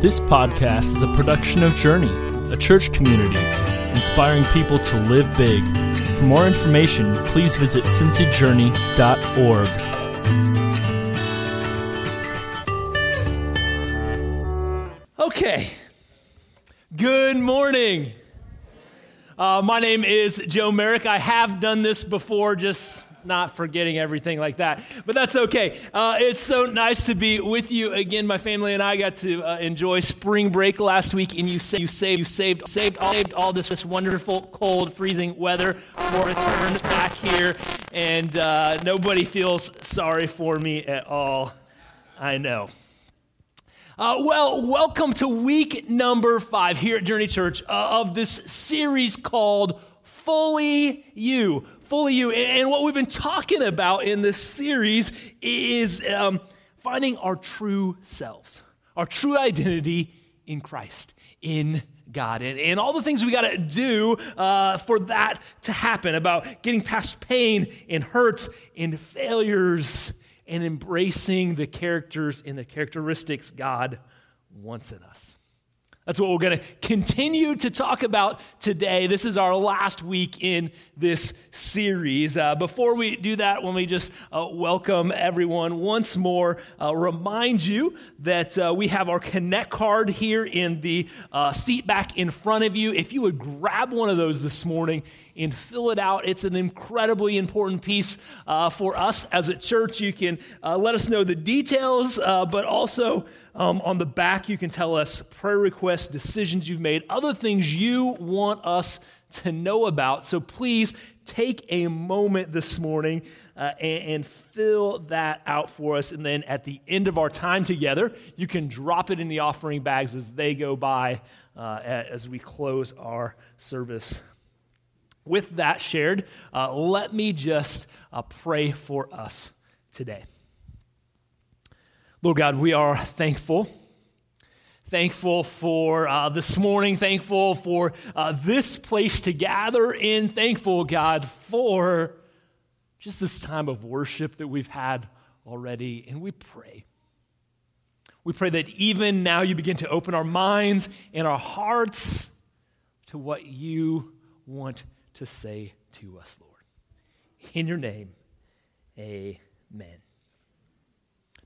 This podcast is a production of Journey, a church community inspiring people to live big. For more information, please visit cincyjourney.org. Okay. Good morning. Uh, my name is Joe Merrick. I have done this before, just not forgetting everything like that. But that's okay. Uh, it's so nice to be with you again. My family and I got to uh, enjoy spring break last week, and you, sa- you saved you saved saved all, saved all this, this wonderful cold, freezing weather for returns back here, and uh, nobody feels sorry for me at all. I know. Uh, well, welcome to week number five here at Journey Church uh, of this series called Fully You. Fully You. And what we've been talking about in this series is um, finding our true selves, our true identity in Christ, in God, and, and all the things we got to do uh, for that to happen about getting past pain and hurts and failures and embracing the characters and the characteristics God wants in us. That's what we're going to continue to talk about today. This is our last week in this series. Uh, before we do that, let me just uh, welcome everyone once more. Uh, remind you that uh, we have our Connect card here in the uh, seat back in front of you. If you would grab one of those this morning, and fill it out. It's an incredibly important piece uh, for us as a church. You can uh, let us know the details, uh, but also um, on the back, you can tell us prayer requests, decisions you've made, other things you want us to know about. So please take a moment this morning uh, and, and, fill that out for us. And then at the end of our time together, you can drop it in the offering bags as they go by uh, as we close our service. With that shared, uh, let me just uh, pray for us today. Lord God, we are thankful. Thankful for uh, this morning, thankful for uh, this place to gather in, thankful, God, for just this time of worship that we've had already. And we pray. We pray that even now you begin to open our minds and our hearts to what you want to say to us, Lord. In your name, amen.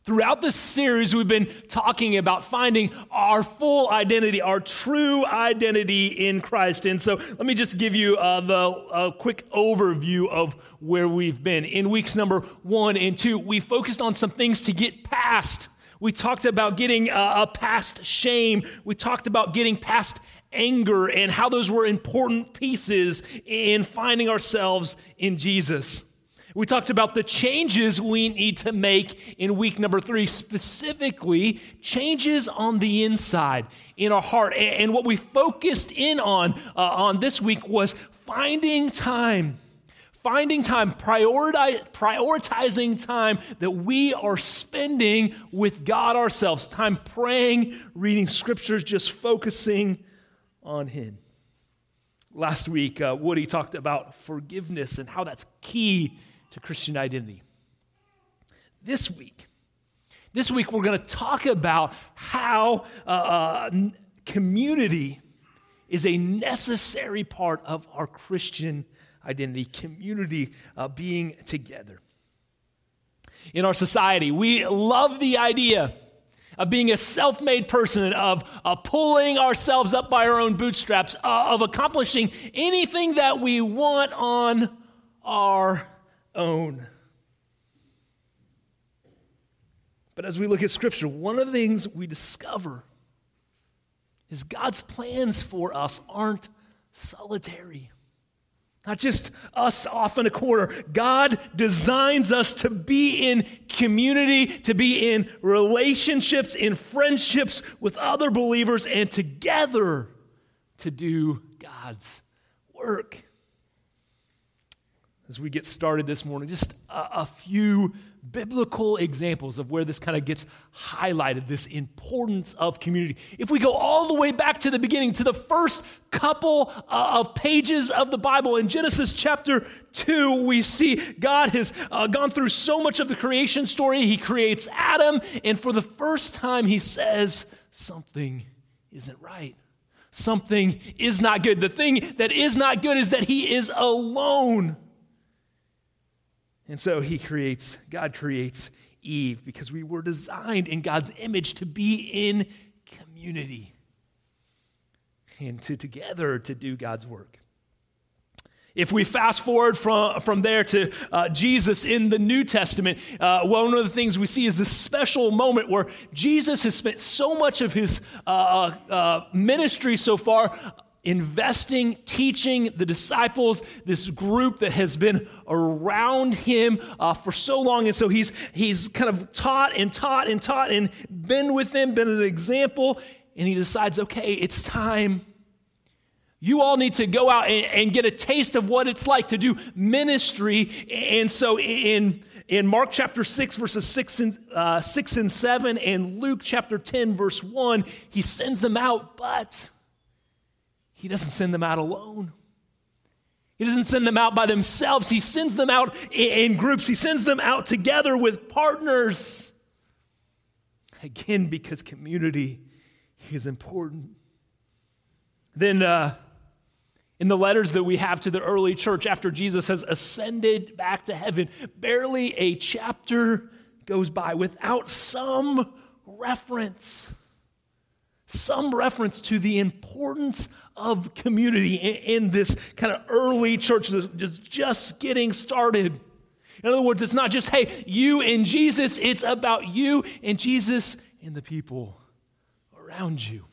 Throughout this series, we've been talking about finding our full identity, our true identity in Christ. And so let me just give you uh, the quick overview of where we've been. In weeks number one and two, we focused on some things to get past. We talked about getting uh, past shame. We talked about getting past anger and how those were important pieces in finding ourselves in Jesus. We talked about the changes we need to make in week number three, specifically changes on the inside in our heart. And what we focused in on uh, on this week was finding time finding time, prioritizing time that we are spending with God ourselves, time praying, reading scriptures, just focusing on Him. Last week, uh, Woody talked about forgiveness and how that's key to Christian identity. This week, this week we're going to talk about how uh, uh, community is a necessary part of our Christian identity, community uh, being together. In our society, we love the idea of being a self made person, of uh, pulling ourselves up by our own bootstraps, uh, of accomplishing anything that we want on our own. But as we look at Scripture, one of the things we discover is God's plans for us aren't solitary. Not just us off in a corner. God designs us to be in community, to be in relationships, in friendships with other believers, and together to do God's work as we get started this morning, just a, a few biblical examples of where this kind of gets highlighted this importance of community. If we go all the way back to the beginning, to the first couple uh, of pages of the Bible, in Genesis chapter 2, we see God has uh, gone through so much of the creation story. He creates Adam, and for the first time, he says, something isn't right. Something is not good. The thing that is not good is that he is alone. And so he creates, God creates Eve because we were designed in God's image to be in community and to together to do God's work. If we fast forward from, from there to uh, Jesus in the New Testament, uh, one of the things we see is this special moment where Jesus has spent so much of his uh, uh, uh ministry so far investing, teaching the disciples, this group that has been around him uh, for so long. And so he's, he's kind of taught and taught and taught and been with them, been an example. And he decides, okay, it's time you all need to go out and, and, get a taste of what it's like to do ministry. And so in, in Mark chapter 6, verses 6 and, uh, 6 and 7, and Luke chapter 10, verse 1, he sends them out, but he doesn't send them out alone. He doesn't send them out by themselves. He sends them out in groups. He sends them out together with partners. Again, because community is important. Then uh, in the letters that we have to the early church after Jesus has ascended back to heaven, barely a chapter goes by without some reference, some reference to the importance of community in, in this kind of early church that's just, just getting started. In other words, it's not just, hey, you and Jesus, it's about you and Jesus and the people around you.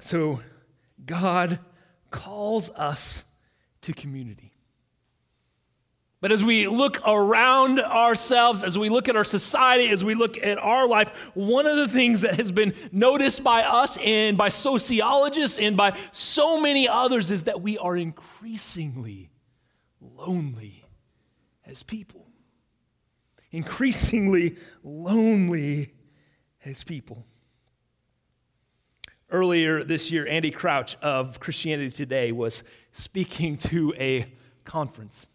So, God calls us to community. But as we look around ourselves, as we look at our society, as we look at our life, one of the things that has been noticed by us and by sociologists and by so many others is that we are increasingly lonely as people. Increasingly lonely as people. Earlier this year, Andy Crouch of Christianity Today was speaking to a conference.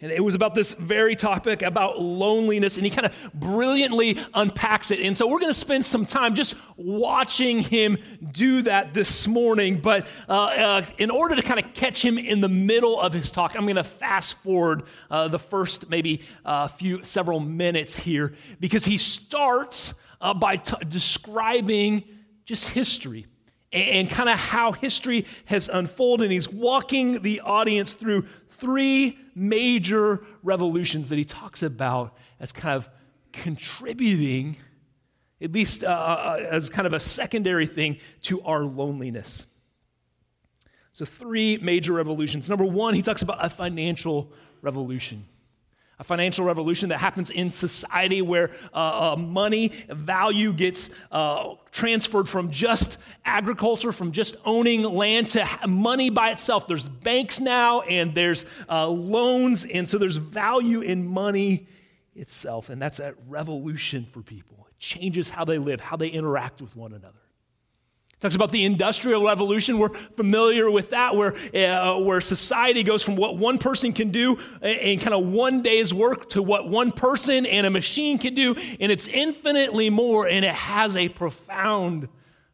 And it was about this very topic about loneliness, and he kind of brilliantly unpacks it. And so we're going to spend some time just watching him do that this morning. But uh, uh, in order to kind of catch him in the middle of his talk, I'm going to fast forward uh, the first maybe a uh, few several minutes here because he starts uh, by t- describing just history and kind of how history has unfolded. And he's walking the audience through three major revolutions that he talks about as kind of contributing, at least uh, uh as kind of a secondary thing, to our loneliness. So, three major revolutions. Number one, he talks about a financial revolution a financial revolution that happens in society where uh, uh, money value gets uh, transferred from just agriculture, from just owning land to money by itself. There's banks now and there's uh, loans, and so there's value in money itself. And that's a revolution for people. It changes how they live, how they interact with one another. Talks about the Industrial Revolution. We're familiar with that, where, uh, where society goes from what one person can do in kind of one day's work to what one person and a machine can do, and it's infinitely more, and it has a profound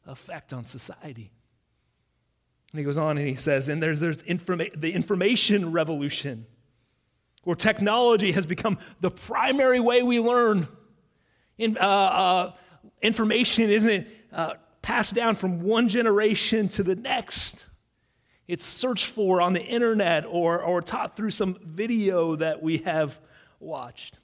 effect on society. And he goes on and he says, and there's, there's informa- the information revolution, where technology has become the primary way we learn. In, uh, uh, information isn't uh, passed down from one generation to the next. It's searched for on the internet or, or taught through some video that we have watched.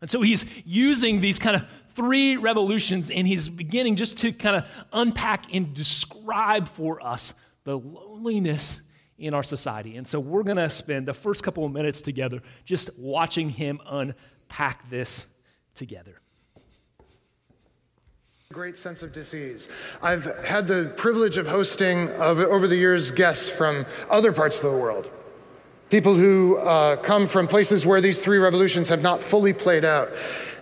And so he's using these kind of three revolutions and he's beginning just to kind of unpack and describe for us the loneliness in our society. And so we're going to spend the first couple of minutes together just watching him unpack this together great sense of disease. I've had the privilege of hosting of, over the years guests from other parts of the world. People who uh, come from places where these three revolutions have not fully played out.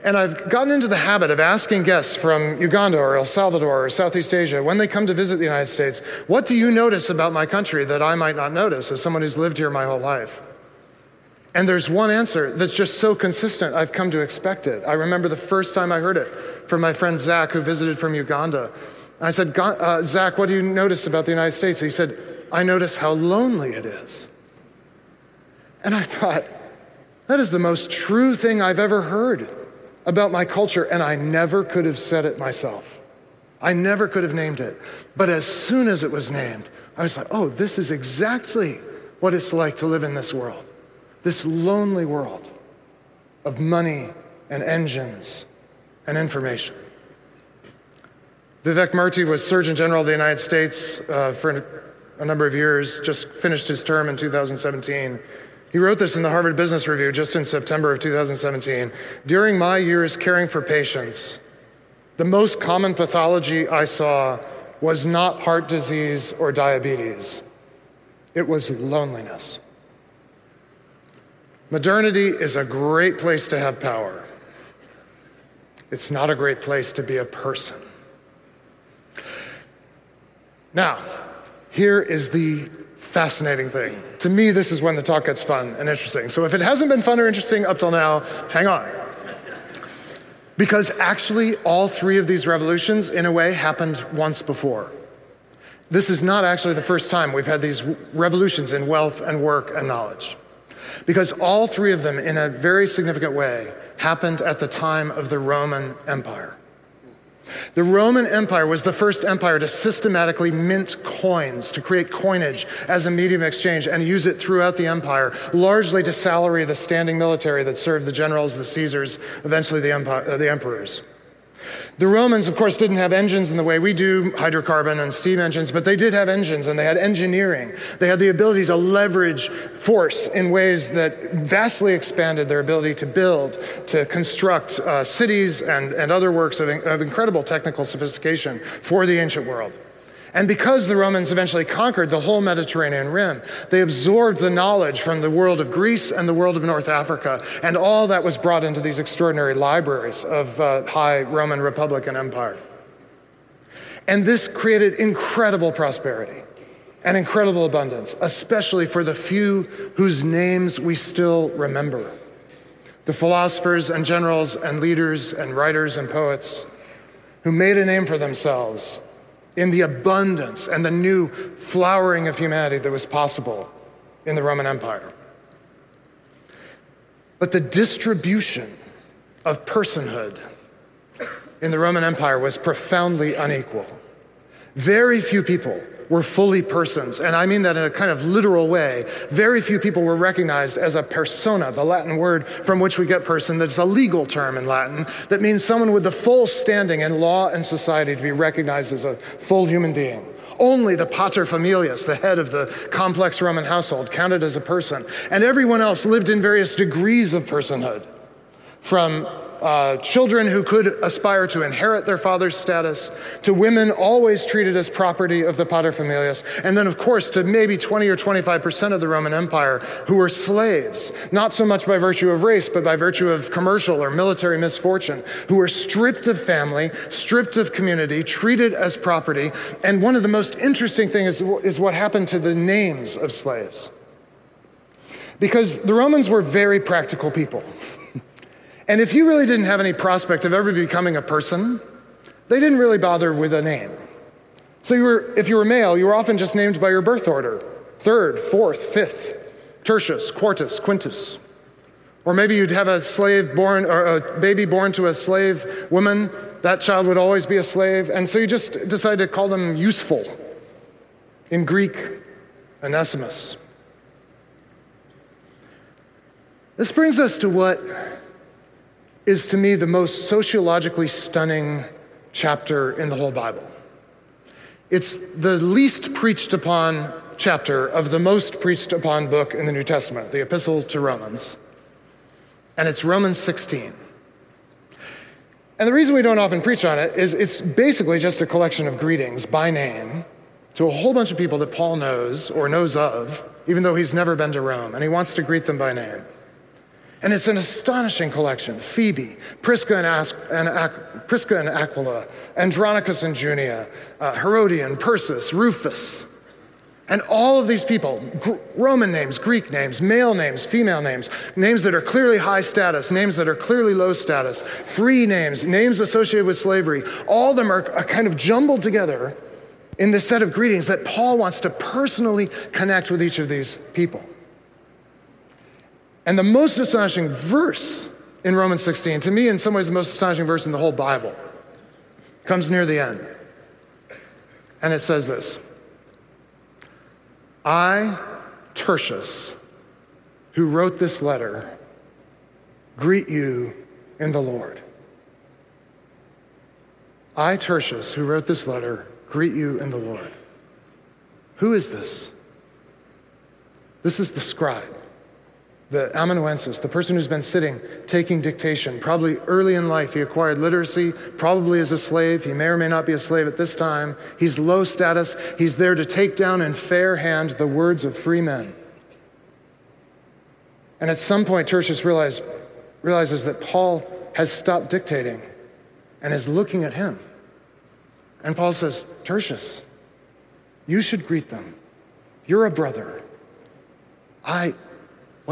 And I've gotten into the habit of asking guests from Uganda or El Salvador or Southeast Asia, when they come to visit the United States, what do you notice about my country that I might not notice as someone who's lived here my whole life? And there's one answer that's just so consistent, I've come to expect it. I remember the first time I heard it from my friend Zach, who visited from Uganda. I said, uh, Zach, what do you notice about the United States? He said, I notice how lonely it is. And I thought, that is the most true thing I've ever heard about my culture, and I never could have said it myself. I never could have named it. But as soon as it was named, I was like, oh, this is exactly what it's like to live in this world, this lonely world of money and engines and information. Vivek Murthy was Surgeon General of the United States uh, for a number of years, just finished his term in 2017. He wrote this in the Harvard Business Review just in September of 2017. During my years caring for patients, the most common pathology I saw was not heart disease or diabetes, it was loneliness. Modernity is a great place to have power. It's not a great place to be a person. Now, here is the fascinating thing. To me, this is when the talk gets fun and interesting. So if it hasn't been fun or interesting up till now, hang on. Because actually, all three of these revolutions, in a way, happened once before. This is not actually the first time we've had these revolutions in wealth and work and knowledge. Because all three of them, in a very significant way, happened at the time of the Roman Empire. The Roman Empire was the first empire to systematically mint coins, to create coinage as a medium of exchange and use it throughout the empire, largely to salary the standing military that served the generals, the Caesars, eventually the, empire, uh, the emperors. The Romans, of course, didn't have engines in the way we do, hydrocarbon and steam engines, but they did have engines and they had engineering. They had the ability to leverage force in ways that vastly expanded their ability to build, to construct uh, cities and, and other works of, of incredible technical sophistication for the ancient world. And because the Romans eventually conquered the whole Mediterranean rim, they absorbed the knowledge from the world of Greece and the world of North Africa, and all that was brought into these extraordinary libraries of uh, high Roman Republic and Empire. And this created incredible prosperity and incredible abundance, especially for the few whose names we still remember the philosophers and generals and leaders and writers and poets who made a name for themselves in the abundance and the new flowering of humanity that was possible in the Roman Empire. But the distribution of personhood in the Roman Empire was profoundly unequal. Very few people were fully persons, and I mean that in a kind of literal way. Very few people were recognized as a persona, the Latin word from which we get person, that's a legal term in Latin, that means someone with the full standing in law and society to be recognized as a full human being. Only the pater familias, the head of the complex Roman household, counted as a person, and everyone else lived in various degrees of personhood, from uh, children who could aspire to inherit their father's status, to women always treated as property of the paterfamilias, and then, of course, to maybe 20 or 25% of the Roman Empire who were slaves, not so much by virtue of race, but by virtue of commercial or military misfortune, who were stripped of family, stripped of community, treated as property. And one of the most interesting things is, is what happened to the names of slaves. Because the Romans were very practical people. And if you really didn't have any prospect of ever becoming a person, they didn't really bother with a name. So you were, if you were male, you were often just named by your birth order third, fourth, fifth, tertius, quartus, quintus. Or maybe you'd have a slave born, or a baby born to a slave woman. That child would always be a slave. And so you just decided to call them useful. In Greek, Onesimus. This brings us to what is to me the most sociologically stunning chapter in the whole Bible. It's the least preached upon chapter of the most preached upon book in the New Testament, the Epistle to Romans. And it's Romans 16. And the reason we don't often preach on it is it's basically just a collection of greetings by name to a whole bunch of people that Paul knows or knows of, even though he's never been to Rome, and he wants to greet them by name. And it's an astonishing collection. Phoebe, Prisca and, As- and Prisca and Aquila, Andronicus and Junia, uh, Herodion, Persis, Rufus. And all of these people, Roman names, Greek names, male names, female names, names that are clearly high status, names that are clearly low status, free names, names associated with slavery, all of them are, are kind of jumbled together in this set of greetings that Paul wants to personally connect with each of these people. And the most astonishing verse in Romans 16, to me, in some ways, the most astonishing verse in the whole Bible, comes near the end. And it says this I, Tertius, who wrote this letter, greet you in the Lord. I, Tertius, who wrote this letter, greet you in the Lord. Who is this? This is the scribe the amanuensis, the person who's been sitting taking dictation. Probably early in life, he acquired literacy, probably as a slave. He may or may not be a slave at this time. He's low status. He's there to take down in fair hand the words of free men. And at some point, Tertius realize, realizes that Paul has stopped dictating and is looking at him. And Paul says, Tertius, you should greet them. You're a brother. I,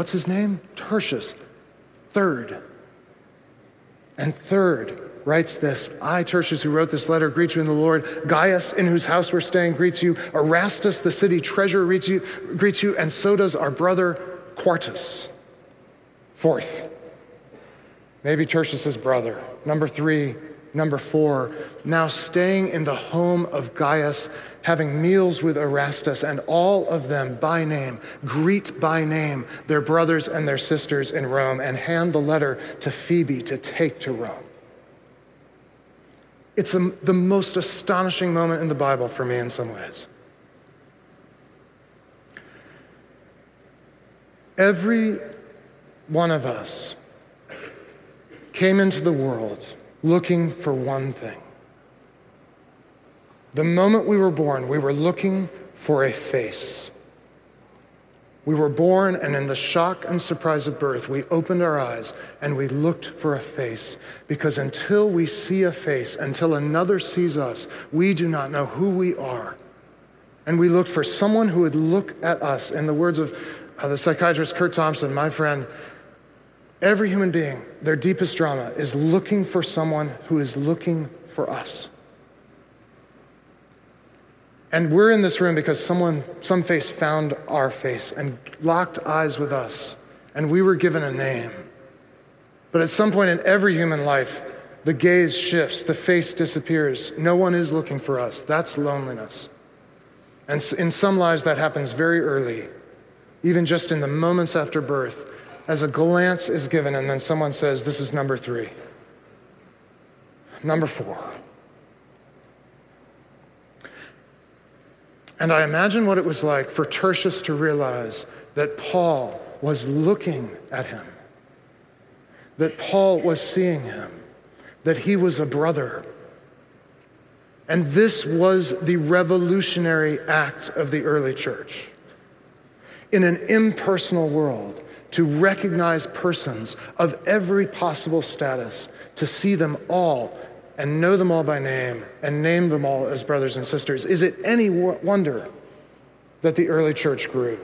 What's his name? Tertius. Third. And third writes this I, Tertius, who wrote this letter, greet you in the Lord. Gaius, in whose house we're staying, greets you. Erastus, the city treasurer, greets you, greets you. And so does our brother Quartus. Fourth, maybe Tertius's brother. Number three, Number four, now staying in the home of Gaius, having meals with Erastus, and all of them by name, greet by name their brothers and their sisters in Rome, and hand the letter to Phoebe to take to Rome. It's a, the most astonishing moment in the Bible for me in some ways. Every one of us came into the world looking for one thing. The moment we were born, we were looking for a face. We were born, and in the shock and surprise of birth, we opened our eyes and we looked for a face. Because until we see a face, until another sees us, we do not know who we are. And we looked for someone who would look at us. In the words of uh, the psychiatrist Curt Thompson, my friend, Every human being, their deepest drama is looking for someone who is looking for us. And we're in this room because someone, some face found our face and locked eyes with us, and we were given a name. But at some point in every human life, the gaze shifts, the face disappears. No one is looking for us. That's loneliness. And in some lives, that happens very early, even just in the moments after birth as a glance is given, and then someone says, This is number three. Number four. And I imagine what it was like for Tertius to realize that Paul was looking at him, that Paul was seeing him, that he was a brother. And this was the revolutionary act of the early church. In an impersonal world, to recognize persons of every possible status, to see them all and know them all by name and name them all as brothers and sisters. Is it any wonder that the early church grew?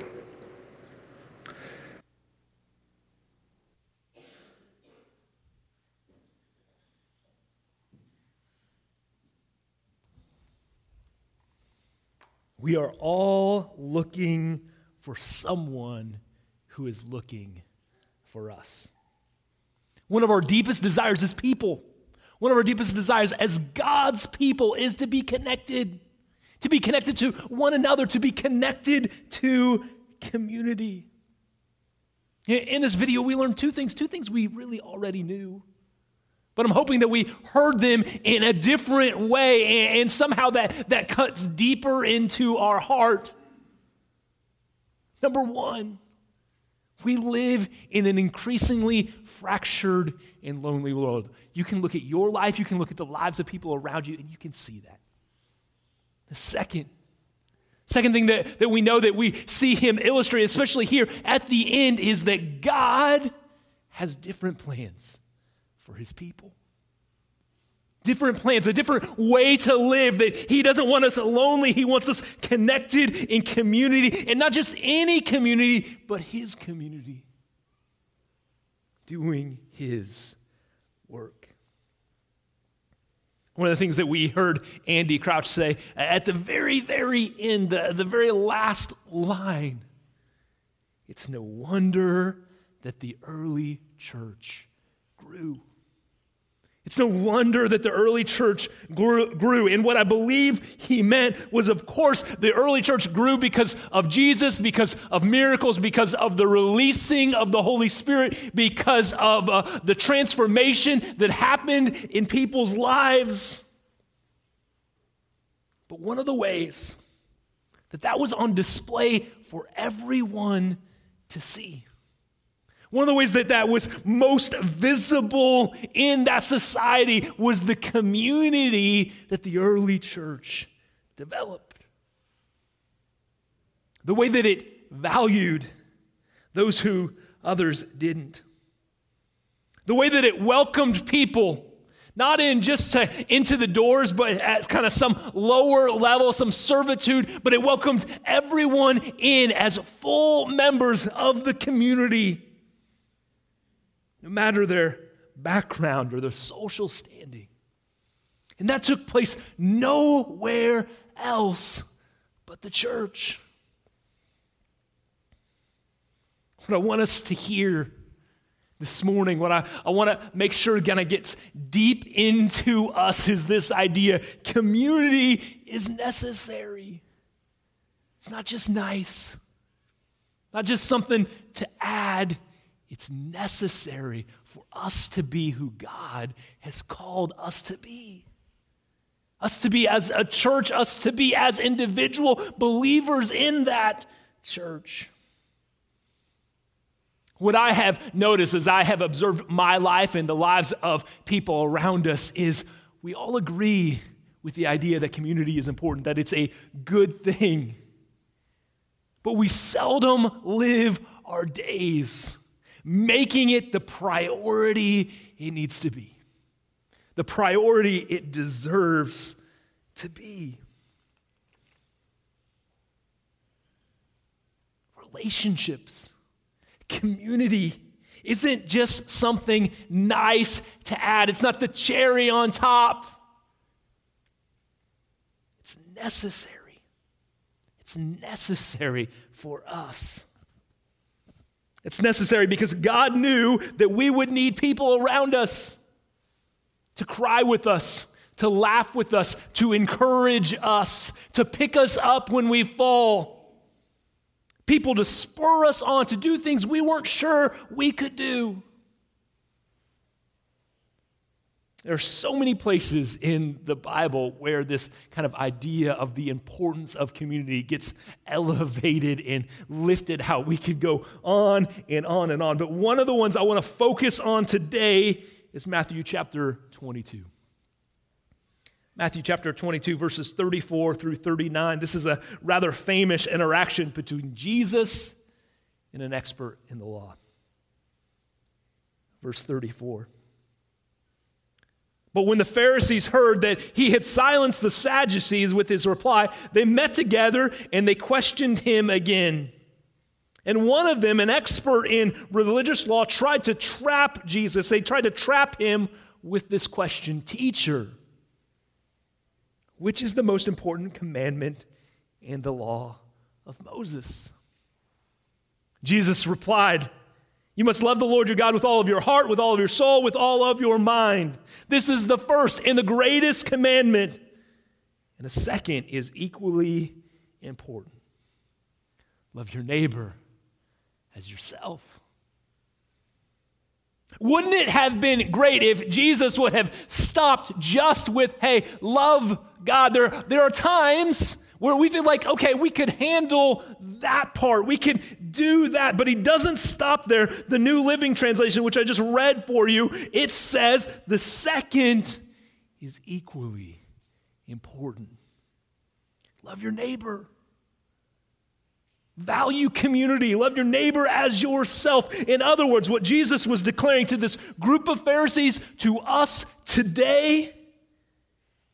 We are all looking for someone who is looking for us. One of our deepest desires as people, one of our deepest desires as God's people is to be connected, to be connected to one another, to be connected to community. In this video, we learned two things, two things we really already knew. But I'm hoping that we heard them in a different way, and somehow that, that cuts deeper into our heart. Number one, we live in an increasingly fractured and lonely world. You can look at your life, you can look at the lives of people around you, and you can see that. The second, second thing that, that we know that we see him illustrate, especially here at the end, is that God has different plans for his people different plans, a different way to live, that He doesn't want us lonely. He wants us connected in community, and not just any community, but His community, doing His work. One of the things that we heard Andy Crouch say at the very, very end, the, the very last line it's no wonder that the early church grew. It's no wonder that the early church grew, grew, And what I believe he meant was, of course, the early church grew because of Jesus, because of miracles, because of the releasing of the Holy Spirit, because of uh, the transformation that happened in people's lives. But one of the ways that that was on display for everyone to see one of the ways that that was most visible in that society was the community that the early church developed. The way that it valued those who others didn't. The way that it welcomed people, not in just to, into the doors, but at kind of some lower level, some servitude, but it welcomed everyone in as full members of the community no matter their background or their social standing. And that took place nowhere else but the church. What I want us to hear this morning, what I, I want to make sure again it gets deep into us is this idea community is necessary. It's not just nice, not just something to add it's necessary for us to be who God has called us to be. Us to be as a church, us to be as individual believers in that church. What I have noticed as I have observed my life and the lives of people around us is we all agree with the idea that community is important, that it's a good thing. But we seldom live our days making it the priority it needs to be, the priority it deserves to be. Relationships, community isn't just something nice to add, it's not the cherry on top. It's necessary. It's necessary for us. It's necessary because God knew that we would need people around us to cry with us, to laugh with us, to encourage us, to pick us up when we fall. People to spur us on to do things we weren't sure we could do. There are so many places in the Bible where this kind of idea of the importance of community gets elevated and lifted How We could go on and on and on. But one of the ones I want to focus on today is Matthew chapter 22. Matthew chapter 22, verses 34 through 39. This is a rather famous interaction between Jesus and an expert in the law. Verse 34. But when the Pharisees heard that he had silenced the Sadducees with his reply, they met together and they questioned him again. And one of them, an expert in religious law, tried to trap Jesus. They tried to trap him with this question Teacher, which is the most important commandment in the law of Moses? Jesus replied, you must love the Lord your God with all of your heart, with all of your soul, with all of your mind. This is the first and the greatest commandment. And the second is equally important love your neighbor as yourself. Wouldn't it have been great if Jesus would have stopped just with, hey, love God? There, there are times where we feel like, okay, we could handle that part, we could do that, but he doesn't stop there. The New Living Translation, which I just read for you, it says the second is equally important. Love your neighbor. Value community. Love your neighbor as yourself. In other words, what Jesus was declaring to this group of Pharisees, to us today,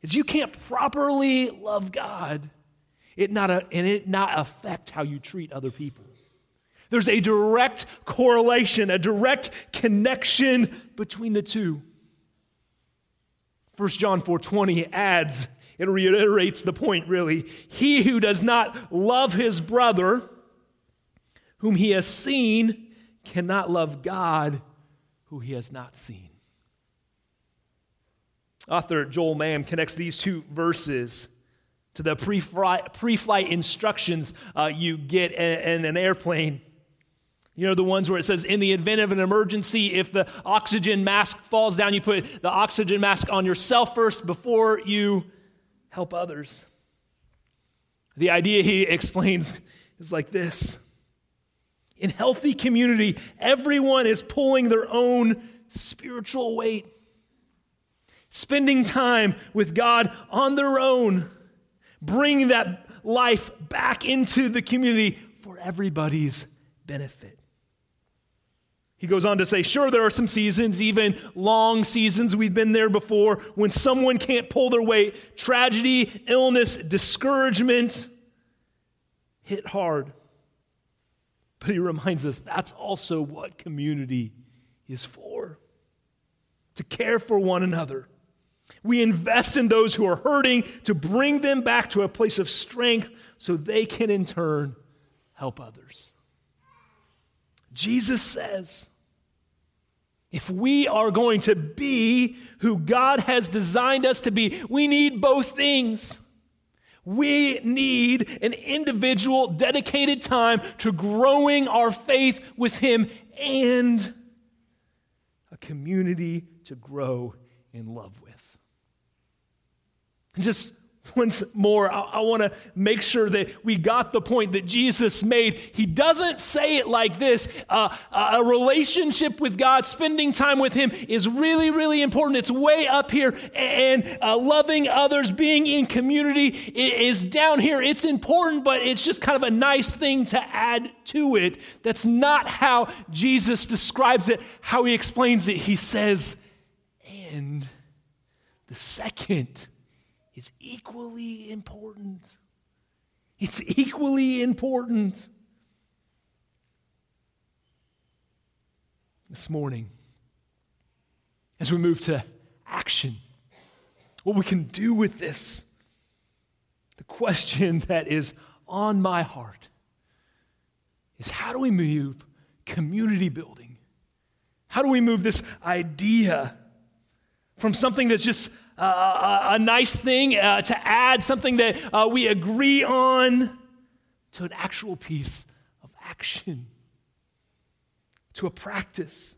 is you can't properly love God it not and it not affect how you treat other people. There's a direct correlation, a direct connection between the two. 1 John 4:20 adds, it reiterates the point really. He who does not love his brother whom he has seen cannot love God who he has not seen. Author Joel Mann connects these two verses to the pre flight instructions uh, you get in, in an airplane. You know, the ones where it says, in the event of an emergency, if the oxygen mask falls down, you put the oxygen mask on yourself first before you help others. The idea he explains is like this In healthy community, everyone is pulling their own spiritual weight, spending time with God on their own bring that life back into the community for everybody's benefit. He goes on to say, sure, there are some seasons, even long seasons, we've been there before, when someone can't pull their weight. Tragedy, illness, discouragement hit hard. But he reminds us that's also what community is for to care for one another we invest in those who are hurting to bring them back to a place of strength so they can in turn help others. Jesus says, if we are going to be who God has designed us to be, we need both things. We need an individual dedicated time to growing our faith with Him and a community to grow in love with. Just once more, I, I want to make sure that we got the point that Jesus made. He doesn't say it like this uh, a relationship with God, spending time with Him is really, really important. It's way up here, and uh, loving others, being in community is down here. It's important, but it's just kind of a nice thing to add to it. That's not how Jesus describes it, how He explains it. He says, and the second is equally important. It's equally important. This morning, as we move to action, what we can do with this, the question that is on my heart is how do we move community building? How do we move this idea from something that's just uh, a nice thing uh, to add, something that uh, we agree on, to an actual piece of action, to a practice.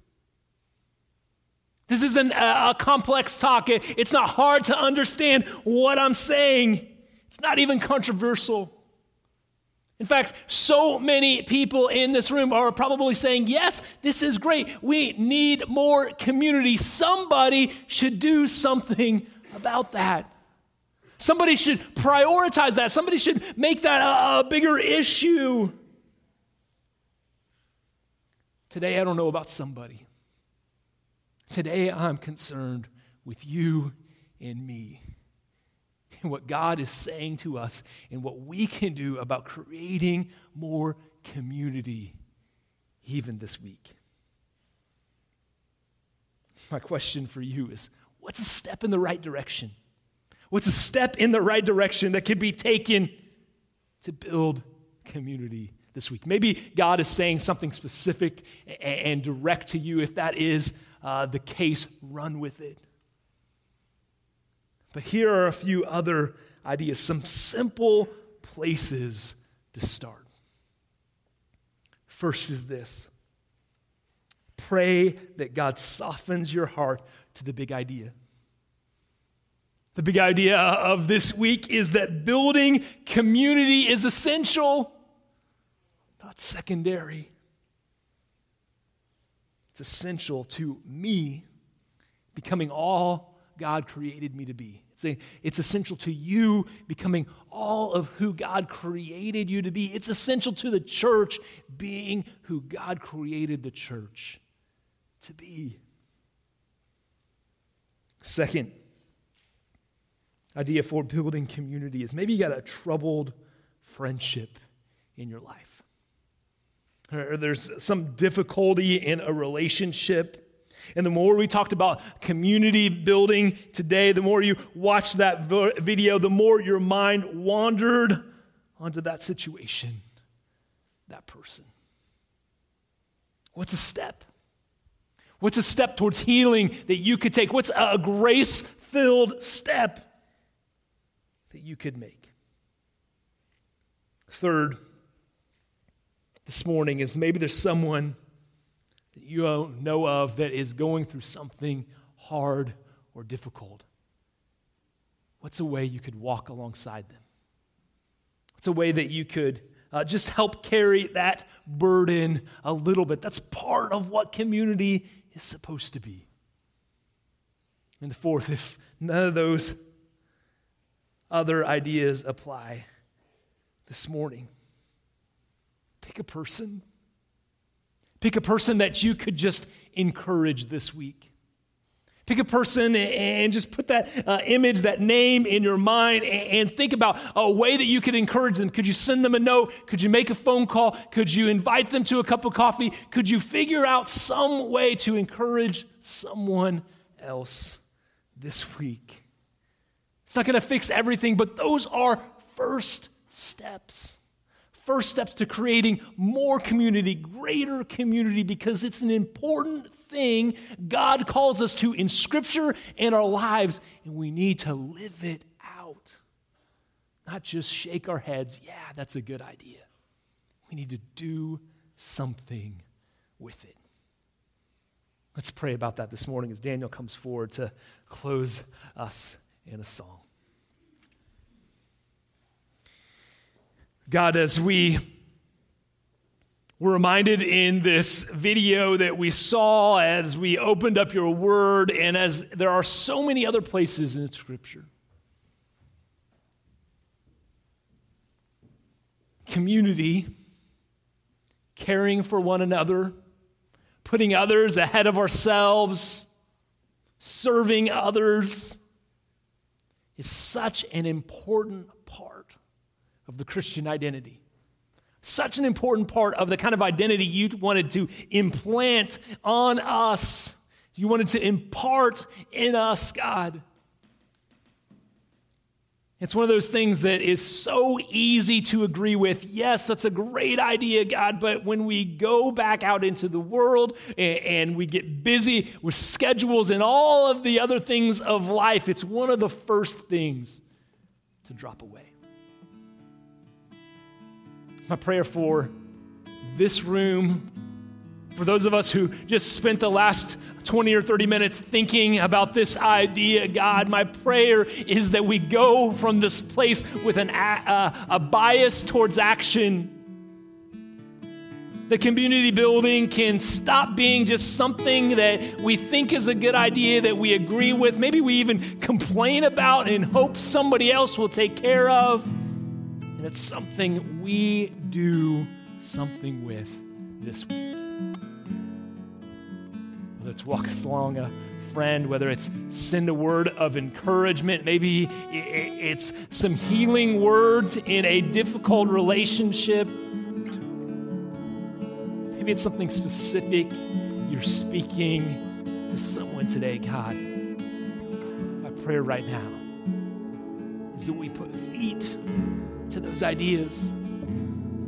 This isn't a, a complex talk. It, it's not hard to understand what I'm saying. It's not even controversial. In fact, so many people in this room are probably saying, Yes, this is great. We need more community. Somebody should do something about that. Somebody should prioritize that. Somebody should make that a, a bigger issue. Today, I don't know about somebody. Today, I'm concerned with you and me and what God is saying to us and what we can do about creating more community even this week. My question for you is what's a step in the right direction? What's a step in the right direction that could be taken to build community this week? Maybe God is saying something specific and direct to you. If that is uh, the case, run with it. But here are a few other ideas, some simple places to start. First is this pray that God softens your heart to the big idea. The big idea of this week is that building community is essential, not secondary. It's essential to me becoming all God created me to be. It's, essential to you becoming all of who God created you to be. It's essential to the church being who God created the church to be. Second, idea for building community is maybe you got a troubled friendship in your life. Or there's some difficulty in a relationship. And the more we talked about community building today, the more you watched that video, the more your mind wandered onto that situation, that person. What's a step? What's a step towards healing that you could take? What's a grace filled step that you could make? Third, this morning is maybe there's someone that you know of that is going through something hard or difficult. What's a way you could walk alongside them? What's a way that you could uh, just help carry that burden a little bit? That's part of what community is supposed to be. And the fourth, if none of those other ideas apply this morning, pick a person. Pick a person that you could just encourage this week. Pick a person and just put that uh, image, that name in your mind and think about a way that you could encourage them. Could you send them a note? Could you make a phone call? Could you invite them to a cup of coffee? Could you figure out some way to encourage someone else this week? It's not going to fix everything, but those are first steps. First steps to creating more community, greater community, because it's an important thing God calls us to in Scripture and our lives, and we need to live it out. Not just shake our heads, yeah, that's a good idea. We need to do something with it. Let's pray about that this morning as Daniel comes forward to close us in a song. God, as we we're reminded in this video that we saw as we opened up your word, and as there are so many other places in Scripture. Community, caring for one another, putting others ahead of ourselves, serving others is such an important of the Christian identity such an important part of the kind of identity you wanted to implant on us. You wanted to impart in us, God. It's one of those things that is so easy to agree with. Yes, that's a great idea, God, but when we go back out into the world and, we get busy with schedules and all of the other things of life, it's one of the first things to drop away. My prayer for this room, for those of us who just spent the last 20 or 30 minutes thinking about this idea, God, my prayer is that we go from this place with an, a, a bias towards action. The community building can stop being just something that we think is a good idea that we agree with. Maybe we even complain about and hope somebody else will take care of. It's something we do something with this week. Whether it's walk us along a friend, whether it's send a word of encouragement, maybe it's some healing words in a difficult relationship. Maybe it's something specific you're speaking to someone today, God. My prayer right now is that we put feet to those ideas.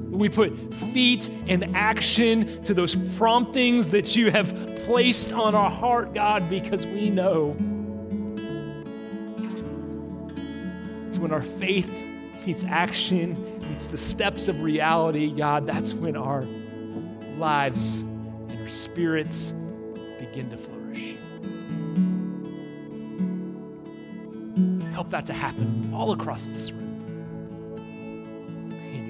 We put feet and action to those promptings that you have placed on our heart, God, because we know it's when our faith meets action, meets the steps of reality, God, that's when our lives and our spirits begin to flourish. Help that to happen all across this room